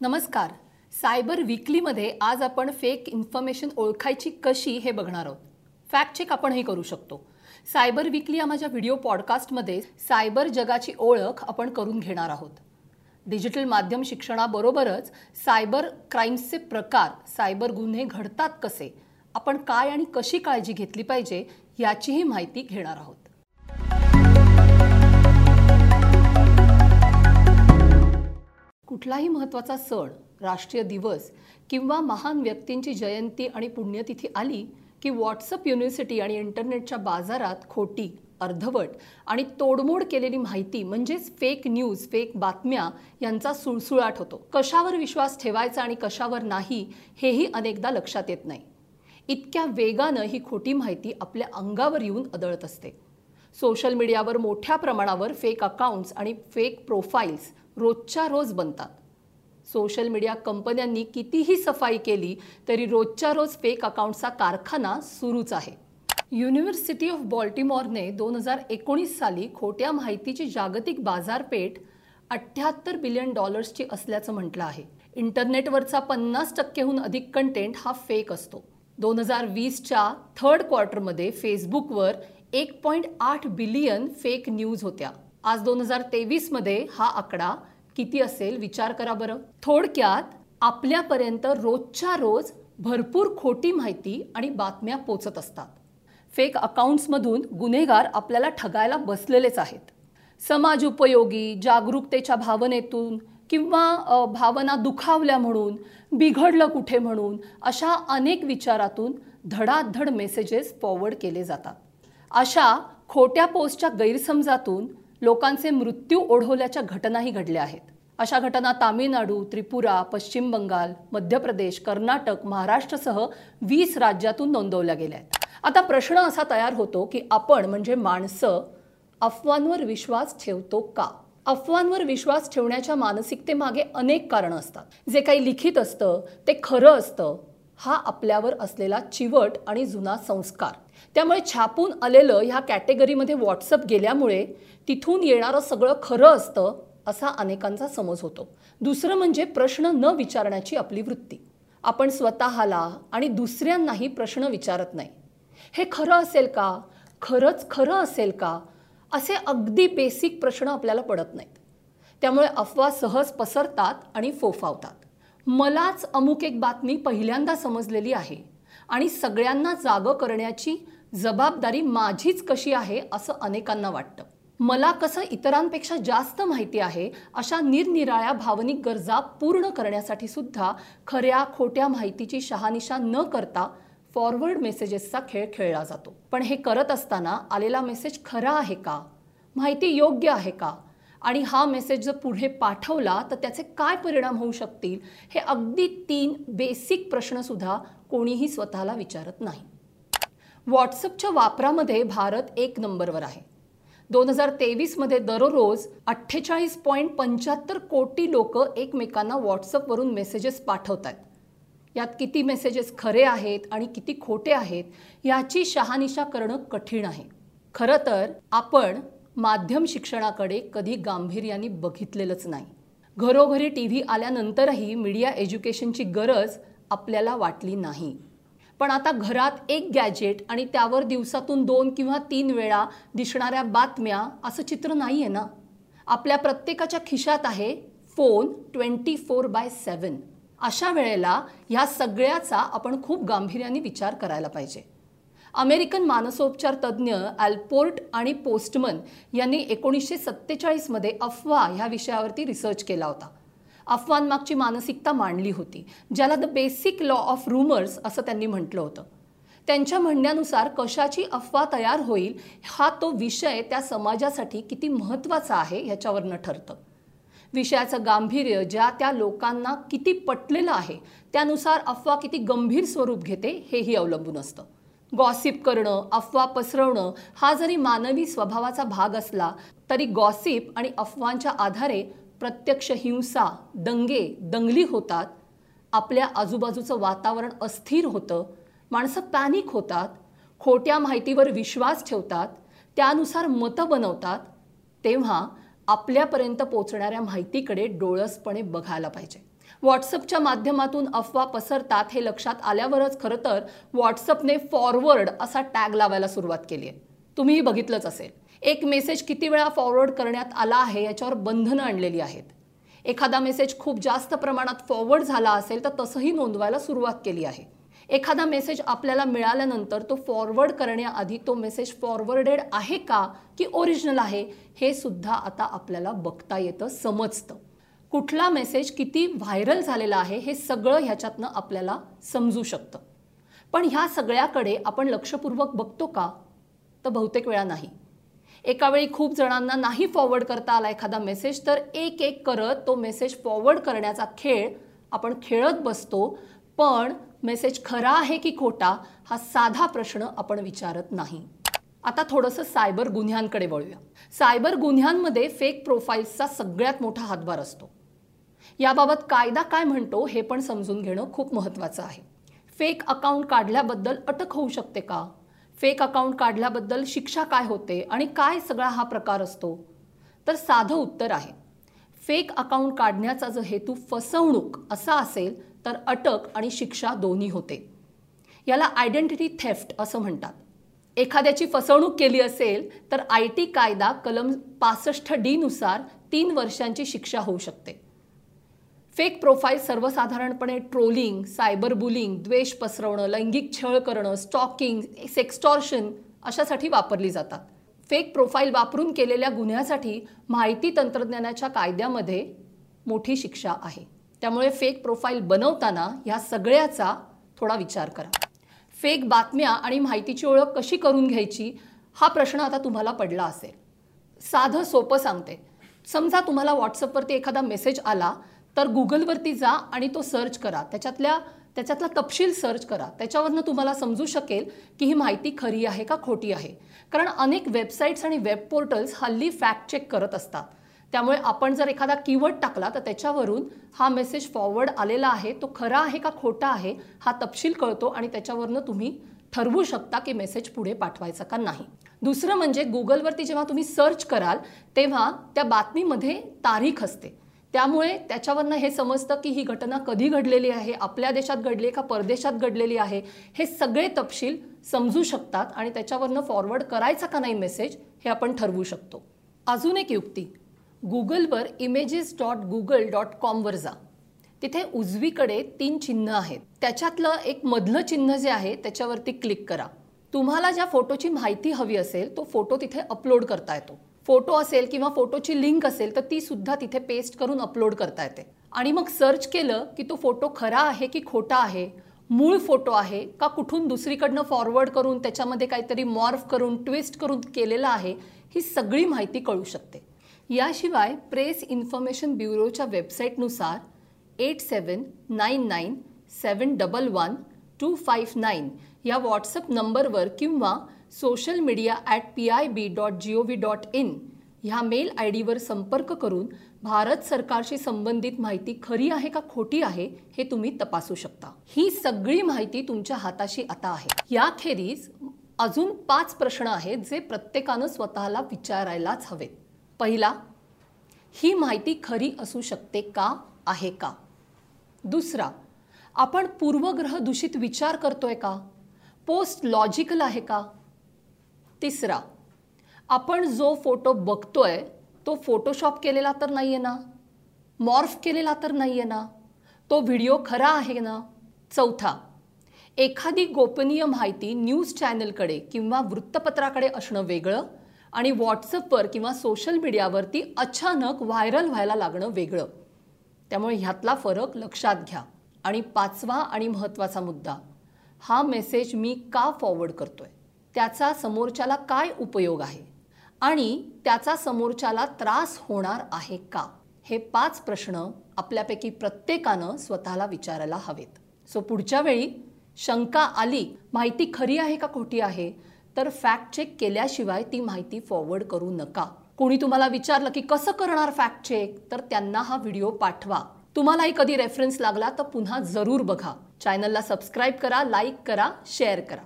नमस्कार. सायबर विकलीमध्ये आज आपण फेक इन्फॉर्मेशन ओळखायची कशी हे बघणार आहोत. फॅक्ट चेक आपणही करू शकतो. सायबर विकली या माझ्या व्हिडिओ पॉडकास्टमध्ये सायबर जगाची ओळख आपण करून घेणार आहोत. डिजिटल माध्यम शिक्षणाबरोबरच सायबर क्राईम्सचे प्रकार सायबर गुन्हे घडतात कसे आपण काय आणि कशी काळजी घेतली पाहिजे याचीही माहिती घेणार आहोत. कुठलाही महत्त्वाचा सण राष्ट्रीय दिवस किंवा महान व्यक्तींची जयंती आणि पुण्यतिथी आली की व्हॉट्सअप युनिव्हर्सिटी आणि इंटरनेटच्या बाजारात खोटी अर्धवट आणि तोडमोड केलेली माहिती म्हणजेच फेक न्यूज फेक बातम्या यांचा सुळसुळाट होतो. कशावर विश्वास ठेवायचा आणि कशावर नाही हेही अनेकदा लक्षात येत नाही. इतक्या वेगानं ही खोटी माहिती आपल्या अंगावर येऊन अदळत असते. सोशल मीडियावर मोठ्या प्रमाणावर फेक अकाउंट्स आणि फेक प्रोफाईल्स रोजच्या रोज बनतात. सोशल मीडिया कंपन्यांनी कितीही सफाई केली तरी रोजच्या रोज फेक अकाउंटचा कारखाना सुरूच आहे. युनिव्हर्सिटी ऑफ बॉल्टिमॉरने दोन हजार एकोणीस साली खोट्या माहितीची जागतिक बाजारपेठ अठ्ठ्याहत्तर बिलियन डॉलर्सची असल्याचं म्हटलं आहे. इंटरनेटवरचा पन्नास टक्केहून अधिक कंटेंट हा फेक असतो. दोन हजार वीसच्या थर्ड क्वार्टरमध्ये फेसबुकवर एक पॉईंट आठ बिलियन फेक न्यूज होत्या. आज दोन हजार तेवीसमध्ये हा आकडा किती असेल विचार करा बरं. थोडक्यात आपल्यापर्यंत रोजच्या रोज भरपूर खोटी माहिती आणि बातम्या पोचत असतात. फेक अकाउंट्समधून गुन्हेगार आपल्याला ठगायला बसलेलेच आहेत. समाज उपयोगी जागरूकतेच्या भावनेतून किंवा भावना दुखावल्या म्हणून बिघडलं कुठे म्हणून अशा अनेक विचारातून धडाधड मेसेजेस फॉरवर्ड केले जातात. अशा खोट्या पोस्टच्या गैरसमजातून लोकांचे मृत्यू ओढवल्याच्या घटनाही घडल्या आहेत. अशा घटना तामिळनाडू त्रिपुरा पश्चिम बंगाल मध्य प्रदेश कर्नाटक महाराष्ट्रसह वीस राज्यातून नोंदवल्या गेल्या आहेत. आता प्रश्न असा तयार होतो की आपण म्हणजे माणसं अफवांवर विश्वास ठेवतो का? अफवांवर विश्वास ठेवण्याच्या मानसिकतेमागे अनेक कारणं असतात. जे काही लिखित असतं ते खरं असतं हा आपल्यावर असलेला चिवट आणि जुना संस्कार. त्यामुळे छापून आलेलं ह्या कॅटेगरीमध्ये व्हॉट्सअप गेल्यामुळे तिथून येणारं सगळं खरं असतं असा अनेकांचा समज होतो. दुसरं म्हणजे प्रश्न न विचारण्याची आपली वृत्ती. आपण स्वतःला आणि दुसऱ्यांनाही प्रश्न विचारत नाही. हे खरं असेल का? खरंच खरं असेल का? असे अगदी बेसिक प्रश्न आपल्याला पडत नाहीत. त्यामुळे अफवा सहज पसरतात आणि फोफावतात. मलाच अमुक एक बातमी पहिल्यांदा समजलेली आहे आणि सगळ्यांना जागं करण्याची जबाबदारी माझीच कशी आहे असं अनेकांना वाटतं. मला कसं इतरांपेक्षा जास्त माहिती आहे अशा निरनिराळ्या भावनिक गरजा पूर्ण करण्यासाठी सुद्धा खऱ्या खोट्या माहितीची शहानिशा न करता फॉरवर्ड मेसेजेसचा खेळ खेळला जातो. पण हे करत असताना आलेला मेसेज खरा आहे का? माहिती योग्य आहे का? आणि हा मेसेज जर पुढे पाठवला तर त्याचे काय परिणाम होऊ शकतील? हे अगदी तीन बेसिक प्रश्नसुद्धा कोणीही स्वतःला विचारत नाही. व्हॉट्सअपच्या वापरामध्ये भारत एक नंबरवर आहे. दोन हजार तेवीसमध्ये दररोज अठ्ठेचाळीस पॉईंट पंच्याहत्तर कोटी लोक एकमेकांना व्हॉट्सअपवरून मेसेजेस पाठवत आहेत. यात किती मेसेजेस खरे आहेत आणि किती खोटे आहेत याची शहानिशा करणं कठीण आहे. खरं तर आपण माध्यम शिक्षणाकडे कधी गांभीर्याने बघितलेलंच नाही. घरोघरी टी व्ही आल्यानंतरही मीडिया एज्युकेशनची गरज आपल्याला वाटली नाही. पण आता घरात एक गॅजेट आणि त्यावर दिवसातून दोन किंवा तीन वेळा दिसणाऱ्या बातम्या असं चित्र नाही आहे ना? आपल्या प्रत्येकाच्या खिशात आहे phone twenty four by seven अशा वेळेला ह्या सगळ्याचा आपण खूप गांभीर्याने विचार करायला पाहिजे. अमेरिकन मानसोपचार तज्ज्ञ अल्पोर्ट आणि पोस्टमन यांनी एकोणीसशे सत्तेचाळीसमध्ये अफवा ह्या विषयावरती रिसर्च केला होता. अफवांमागची मानसिकता मांडली होती ज्याला the basic law of rumours असं त्यांनी म्हटलं होतं. त्यांच्या म्हणण्यानुसार कशाची अफवा तयार होईल हा तो विषय त्या समाजासाठी किती महत्त्वाचा आहे ह्याच्यावरनं ठरतं. विषयाचं गांभीर्य ज्या त्या लोकांना किती पटलेलं आहे त्यानुसार अफवा किती गंभीर स्वरूप घेते हेही अवलंबून असतं. गॉसिप करणं अफवा पसरवणं हा जरी मानवी स्वभावाचा भाग असला तरी गॉसिप आणि अफवांच्या आधारे प्रत्यक्ष हिंसा दंगे दंगली होतात. आपल्या आजूबाजूचं वातावरण अस्थिर होतं. माणसं पॅनिक होतात. खोट्या माहितीवर विश्वास ठेवतात. त्यानुसार मतं बनवतात. तेव्हा आपल्यापर्यंत पोचणाऱ्या माहितीकडे डोळसपणे बघायला पाहिजे. व्हॉट्सअपच्या माध्यमातून अफवा पसरतात हे लक्षात आल्यावरच खरं तर व्हॉट्सअपने फॉरवर्ड असा टॅग लावायला सुरुवात केली आहे. तुम्हीही बघितलंच असेल. एक मेसेज किती वेळा फॉरवर्ड करण्यात आला आहे याच्यावर बंधनं आणलेली आहेत. एखादा मेसेज खूप जास्त प्रमाणात फॉरवर्ड झाला असेल तर तसंही नोंदवायला सुरुवात केली आहे. एखादा मेसेज आपल्याला मिळाल्यानंतर तो फॉरवर्ड करण्याआधी तो मेसेज फॉरवर्डेड आहे का की ओरिजिनल आहे हे सुद्धा आता आपल्याला बघता येतं समजतं. कुठला मेसेज किती व्हायरल झालेला आहे हे सगळं ह्याच्यातनं आपल्याला समजू शकतं. पण ह्या सगळ्याकडे आपण लक्षपूर्वक बघतो का? तर बहुतेक वेळा नाही. एकावेळी खूप जणांना नाही फॉरवर्ड करता आला एखादा मेसेज तर एक एक करत तो मेसेज फॉरवर्ड करण्याचा खेळ आपण खेळत बसतो. पण मेसेज खरा आहे की खोटा हा साधा प्रश्न आपण विचारत नाही. आता थोडंसं सायबर गुन्ह्यांकडे वळूया. सायबर गुन्ह्यांमध्ये फेक प्रोफाईल्सचा सगळ्यात मोठा हातभार असतो. याबाबत कायदा काय म्हणतो हे पण समजून घेणं खूप महत्त्वाचं आहे. फेक अकाउंट काढल्याबद्दल अटक होऊ शकते का? फेक अकाउंट काढल्याबद्दल शिक्षा काय होते आणि काय सगळा हा प्रकार असतो? तर साधं उत्तर आहे. फेक अकाउंट काढण्याचा जर हेतू फसवणूक असा असेल तर अटक आणि शिक्षा दोन्ही होते. याला आयडेंटिटी थेफ्ट असं म्हणतात. एखाद्याची फसवणूक केली असेल तर आय टी कायदा कलम पासष्ट डी नुसार तीन वर्षांची शिक्षा होऊ शकते. फेक प्रोफाईल सर्वसाधारणपणे ट्रोलिंग सायबर बुलिंग द्वेष पसरवणं लैंगिक छळ करणं स्टॉकिंग सेक्स्टॉर्शन अशासाठी वापरली जातात. फेक प्रोफाईल वापरून केलेल्या गुन्ह्यासाठी माहिती तंत्रज्ञानाच्या कायद्यामध्ये मोठी शिक्षा आहे. त्यामुळे फेक प्रोफाईल बनवताना ह्या सगळ्याचा थोडा विचार करा. फेक बातम्या आणि माहितीची ओळख कशी करून घ्यायची हा प्रश्न आता तुम्हाला पडला असेल. साधं सोपं सांगते. समजा तुम्हाला व्हॉट्सअपवरती एखादा मेसेज आला तर गुगलवरती जा आणि तो सर्च करा. त्याच्यातल्या त्याच्यातला तपशील सर्च करा. त्याच्यावरनं तुम्हाला समजू शकेल की ही माहिती खरी आहे का खोटी आहे. कारण अनेक वेबसाईट्स आणि वेब पोर्टल्स हल्ली फॅक्ट चेक करत असतात. त्यामुळे आपण जर एखादा कीवर्ड टाकला तर त्याच्यावरून हा मेसेज फॉरवर्ड आलेला आहे. तो खरा आहे का खोटा आहे हा तपशील कळतो आणि त्याच्यावरनं तुम्ही ठरवू शकता की मेसेज पुढे पाठवायचा का नाही. दुसरं म्हणजे गुगलवरती जेव्हा तुम्ही सर्च कराल तेव्हा त्या बातमीमध्ये तारीख असते. त्यामुळे त्याच्यावरनं हे समजतं की ही घटना कधी घडलेली आहे आपल्या देशात घडली का परदेशात घडलेली आहे हे सगळे तपशील समजू शकतात आणि त्याच्यावरनं फॉरवर्ड करायचा का नाही मेसेज हे आपण ठरवू शकतो. अजून एक युक्ती गुगलवर इमेजेस डॉट गुगल डॉट कॉमवर जा. तिथे उजवीकडे तीन चिन्ह आहेत. त्याच्यातलं एक मधलं चिन्ह जे आहे त्याच्यावरती क्लिक करा. तुम्हाला ज्या फोटोची माहिती हवी असेल तो फोटो तिथे अपलोड करता येतो. फोटो असेल किंवा फोटोची लिंक असेल तर ती सुद्धा तिथे पेस्ट करून अपलोड करता येते. आणि मग सर्च केलं की तो फोटो खरा आहे की खोटा आहे मूळ फोटो आहे का कुठून दुसरीकडनं फॉरवर्ड करून त्याच्यामध्ये काहीतरी मॉर्फ करून ट्विस्ट करून केलेलं आहे ही सगळी माहिती कळू शकते. याशिवाय प्रेस इन्फॉर्मेशन ब्युरोच्या वेबसाईटनुसार eight seven nine nine seven double one two five nine या व्हॉट्सअप नंबरवर किंवा social media at P I B dot G O V dot in ह्या मेल आय डीवर संपर्क करून भारत सरकारशी संबंधित माहिती खरी आहे का खोटी आहे हे तुम्ही तपासू शकता. ही सगळी माहिती तुमच्या हाताशी आता आहे. याखेरीज अजून पाच प्रश्न आहेत जे प्रत्येकानं स्वतःला विचारायलाच हवेत. पहिला ही माहिती खरी असू शकते का आहे का? दुसरा आपण पूर्वग्रह दूषित विचार करतोय का? पोस्ट लॉजिकल आहे का? तिसरा आपण जो फोटो बघतोय तो फोटोशॉप केलेला तर नाही आहे ना? मॉर्फ केलेला तर नाही आहे ना? तो व्हिडिओ खरा आहे ना? चौथा एखादी गोपनीय माहिती न्यूज चॅनलकडे किंवा वृत्तपत्राकडे असणं वेगळं आणि व्हॉट्सअपवर किंवा सोशल मीडियावरती अचानक व्हायरल व्हायला लागणं वेगळं. त्यामुळे ह्यातला फरक लक्षात घ्या. आणि पाचवा आणि महत्त्वाचा मुद्दा हा मेसेज मी का फॉरवर्ड करतोय? त्याचा समोरच्याला काय उपयोग आहे? आणि त्याचा समोरच्याला त्रास होणार आहे का? हे पाच प्रश्न आपल्यापैकी प्रत्येकानं स्वतःला विचारायला हवेत. सो पुढच्या वेळी शंका आली माहिती खरी आहे का खोटी आहे? तर फॅक्ट चेक केल्याशिवाय ती माहिती फॉरवर्ड करू नका. कोणी तुम्हाला विचारलं की कसं करणार फॅक्ट चेक तर त्यांना हा व्हिडिओ पाठवा. तुम्हालाही कधी रेफरन्स लागला तर पुन्हा जरूर बघा. चॅनलला सबस्क्राईब करा लाईक करा शेअर करा.